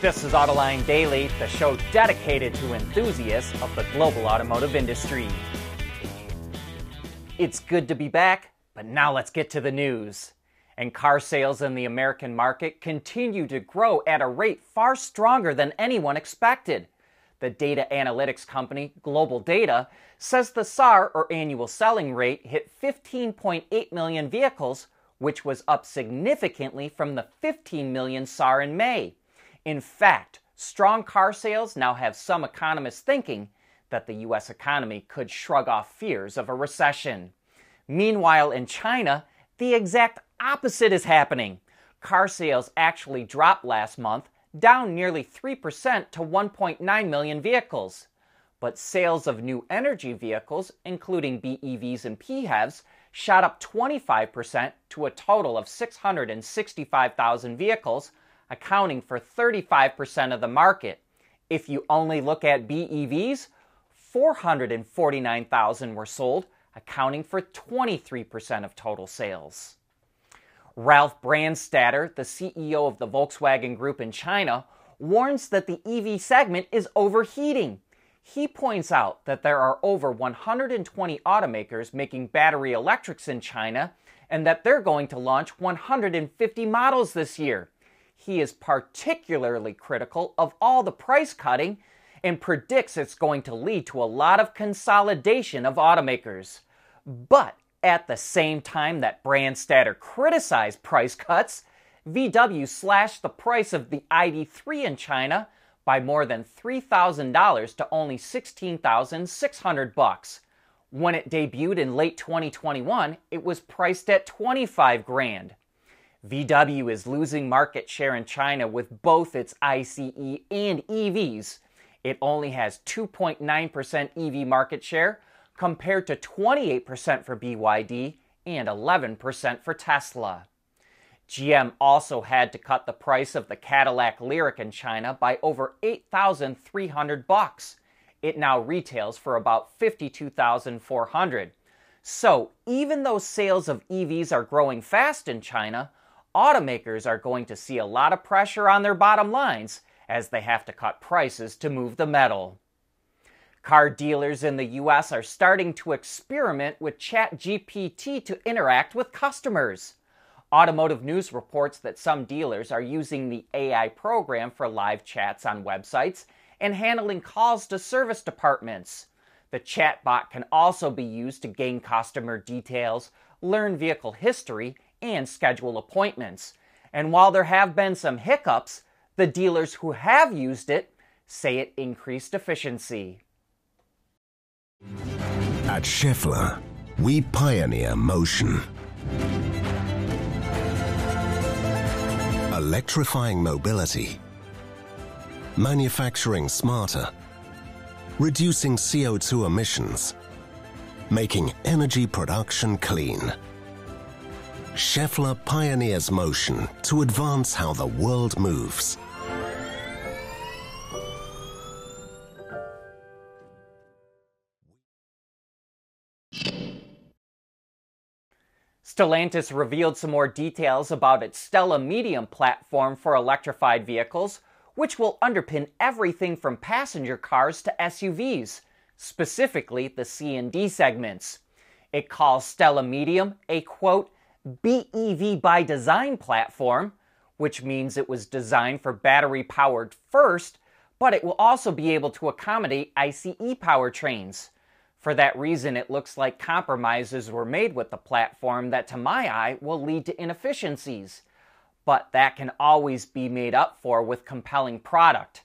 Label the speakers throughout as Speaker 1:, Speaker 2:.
Speaker 1: This is Autoline Daily, the show dedicated to enthusiasts of the global automotive industry. It's good to be back, but now let's get to the news. And car sales in the American market continue to grow at a rate far stronger than anyone expected. The data analytics company GlobalData says the SAR, or annual selling rate, hit 15.8 million vehicles, which was up significantly from the 15 million SAR in May. In fact, strong car sales now have some economists thinking that the U.S. economy could shrug off fears of a recession. Meanwhile, in China, the exact opposite is happening. Car sales actually dropped last month, down nearly 3% to 1.9 million vehicles. But sales of new energy vehicles, including BEVs and PHEVs, shot up 25% to a total of 665,000 vehicles, accounting for 35% of the market. If you only look at BEVs, 449,000 were sold, accounting for 23% of total sales. Ralph Brandstatter, the CEO of the Volkswagen Group in China, warns that the EV segment is overheating. He points out that there are over 120 automakers making battery electrics in China and that they're going to launch 150 models this year. He is particularly critical of all the price cutting and predicts it's going to lead to a lot of consolidation of automakers. But at the same time that Brandstatter criticized price cuts, VW slashed the price of the ID3 in China by more than $3,000 to only 16,600 bucks. When it debuted in late 2021, it was priced at 25 grand. VW is losing market share in China with both its ICE and EVs. It only has 2.9% EV market share compared to 28% for BYD and 11% for Tesla. GM also had to cut the price of the Cadillac Lyriq in China by over 8,300 bucks. It now retails for about 52,400. So, even though sales of EVs are growing fast in China, automakers are going to see a lot of pressure on their bottom lines as they have to cut prices to move the metal. Car dealers in the US are starting to experiment with ChatGPT to interact with customers. Automotive News reports that some dealers are using the AI program for live chats on websites and handling calls to service departments. The chatbot can also be used to gain customer details, learn vehicle history, and schedule appointments. And while there have been some hiccups, the dealers who have used it say it increased efficiency.
Speaker 2: At Schaeffler, we pioneer motion electrifying mobility, manufacturing smarter, reducing CO2 emissions, making energy production clean. Schaeffler pioneers motion to advance how the world moves.
Speaker 1: Stellantis revealed some more details about its STLA Medium platform for electrified vehicles, which will underpin everything from passenger cars to SUVs, specifically the C and D segments. It calls STLA Medium a quote, BEV by design platform, which means it was designed for battery powered first, but it will also be able to accommodate ICE powertrains. For that reason, it looks like compromises were made with the platform that, to my eye, will lead to inefficiencies. But that can always be made up for with compelling product.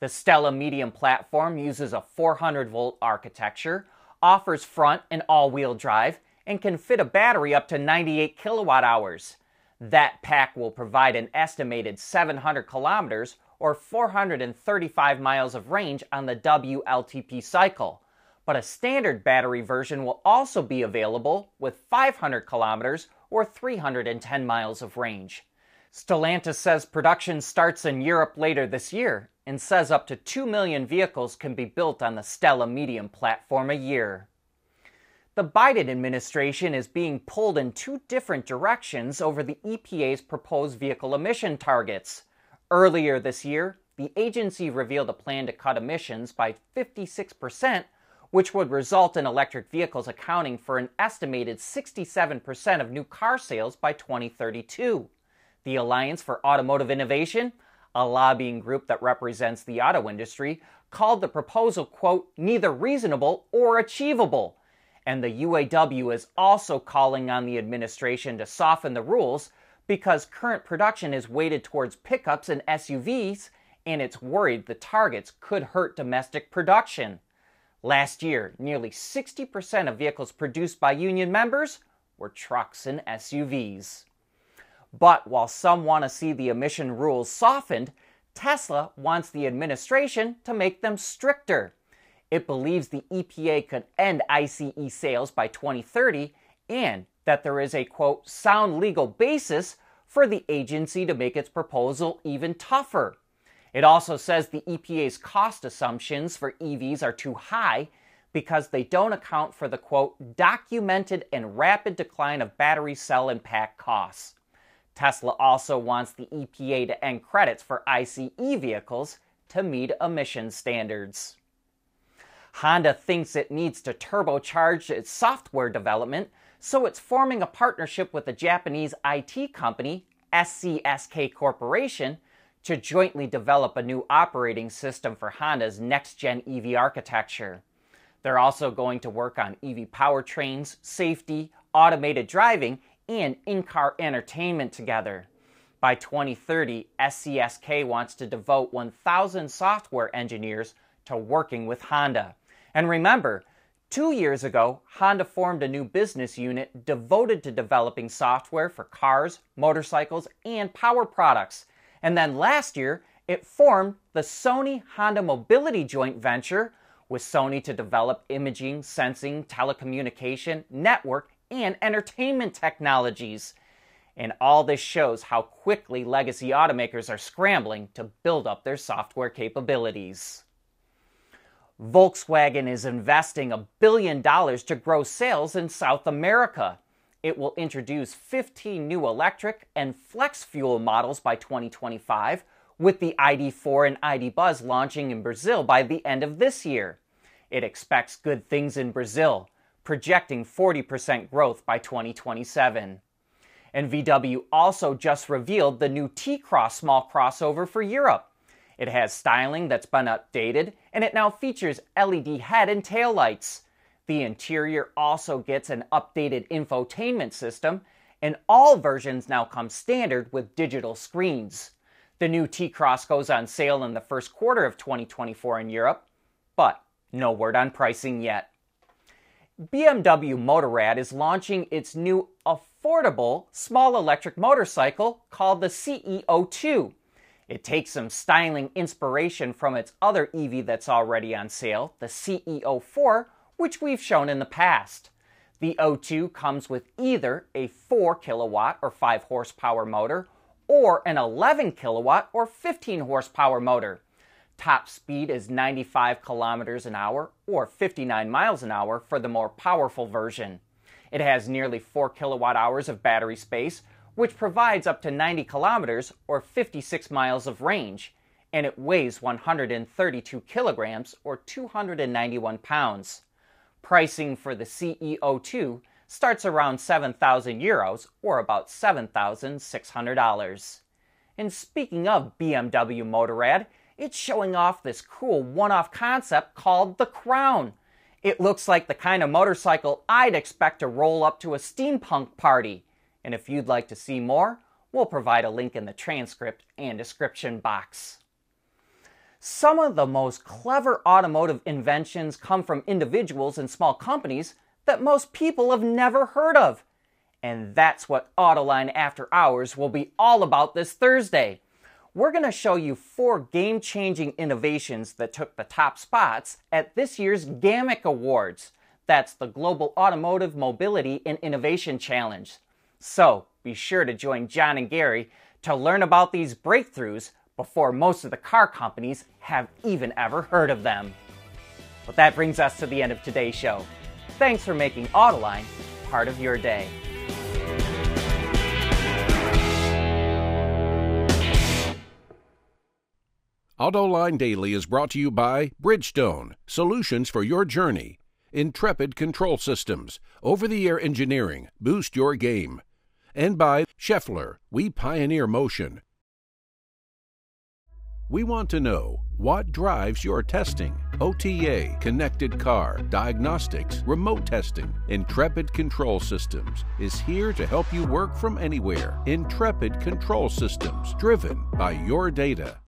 Speaker 1: The STLA Medium platform uses a 400 volt architecture, offers front and all wheel drive, and can fit a battery up to 98 kilowatt hours. That pack will provide an estimated 700 kilometers or 435 miles of range on the WLTP cycle but a standard battery version will also be available with 500 kilometers or 310 miles of range. Stellantis says production starts in Europe later this year and says up to 2 million vehicles can be built on the STLA Medium platform a year. The Biden administration is being pulled in two different directions over the EPA's proposed vehicle emission targets. Earlier this year, the agency revealed a plan to cut emissions by 56%, which would result in electric vehicles accounting for an estimated 67% of new car sales by 2032. The Alliance for Automotive Innovation, a lobbying group that represents the auto industry, called the proposal, quote, neither reasonable or achievable. And the UAW is also calling on the administration to soften the rules because current production is weighted towards pickups and SUVs, and it's worried the targets could hurt domestic production. Last year, nearly 60% of vehicles produced by union members were trucks and SUVs. But while some want to see the emission rules softened, Tesla wants the administration to make them stricter. It believes the EPA could end ICE sales by 2030 and that there is a quote sound legal basis for the agency to make its proposal even tougher. It also says the EPA's cost assumptions for EVs are too high because they don't account for the quote documented and rapid decline of battery cell and pack costs. Tesla also wants the EPA to end credits for ICE vehicles to meet emission standards. Honda thinks it needs to turbocharge its software development so it's forming a partnership with the Japanese IT company, SCSK Corporation, to jointly develop a new operating system for Honda's next gen EV architecture. They're also going to work on EV powertrains, safety, automated driving, and in car entertainment together. By 2030, SCSK wants to devote 1,000 software engineers to working with Honda. And remember, Two years ago, Honda formed a new business unit devoted to developing software for cars, motorcycles, and power products. And then last year, it formed the Sony Honda Mobility joint venture with Sony to develop imaging, sensing, telecommunication, network, and entertainment technologies. And all this shows how quickly legacy automakers are scrambling to build up their software capabilities. Volkswagen is investing a billion dollars to grow sales in South America. It will introduce 15 new electric and flex fuel models by 2025, with the ID4 and ID Buzz launching in Brazil by the end of this year. It expects good things in Brazil, projecting 40% growth by 2027. And VW also just revealed the new T Cross small crossover for Europe. It has styling that's been updated, and it now features LED head and tail lights. The interior also gets an updated infotainment system, and all versions now come standard with digital screens. The new T Cross goes on sale in the first quarter of 2024 in Europe, but no word on pricing yet. BMW Motorrad is launching its new affordable small electric motorcycle called the CE 02. It takes some styling inspiration from its other EV that's already on sale, the CE 04, which we've shown in the past. The O2 comes with either a 4 kilowatt or 5 horsepower motor or an 11 kilowatt or 15 horsepower motor. Top speed is 95 kilometers an hour or 59 miles an hour for the more powerful version. It has nearly 4 kilowatt hours of battery space, which provides up to 90 kilometers or 56 miles of range, and it weighs 132 kilograms or 291 pounds. Pricing for the CE 02 starts around 7,000 euros or about $7,600. And speaking of BMW Motorrad, it's showing off this cool one off concept called the Crown. It looks like the kind of motorcycle I'd expect to roll up to a steampunk party. And if you'd like to see more, we'll provide a link in the transcript and description box. Some of the most clever automotive inventions come from individuals and small companies that most people have never heard of. And that's what Autoline After Hours will be all about this Thursday. We're going to show you four game changing innovations that took the top spots at this year's GAMIC Awards. That's the Global Automotive Mobility and Innovation Challenge. So be sure to join John and Gary to learn about these breakthroughs before most of the car companies have even ever heard of them. But that brings us to the end of today's show. Thanks for making Autoline part of your day.
Speaker 3: Autoline Daily is brought to you by Bridgestone, solutions for your journey. Intrepid Control Systems, over the air engineering, boost your game. And by Schaeffler, we pioneer motion. We want to know what drives your testing. OTA, connected car, diagnostics, remote testing. Intrepid Control Systems is here to help you work from anywhere. Intrepid Control Systems, driven by your data.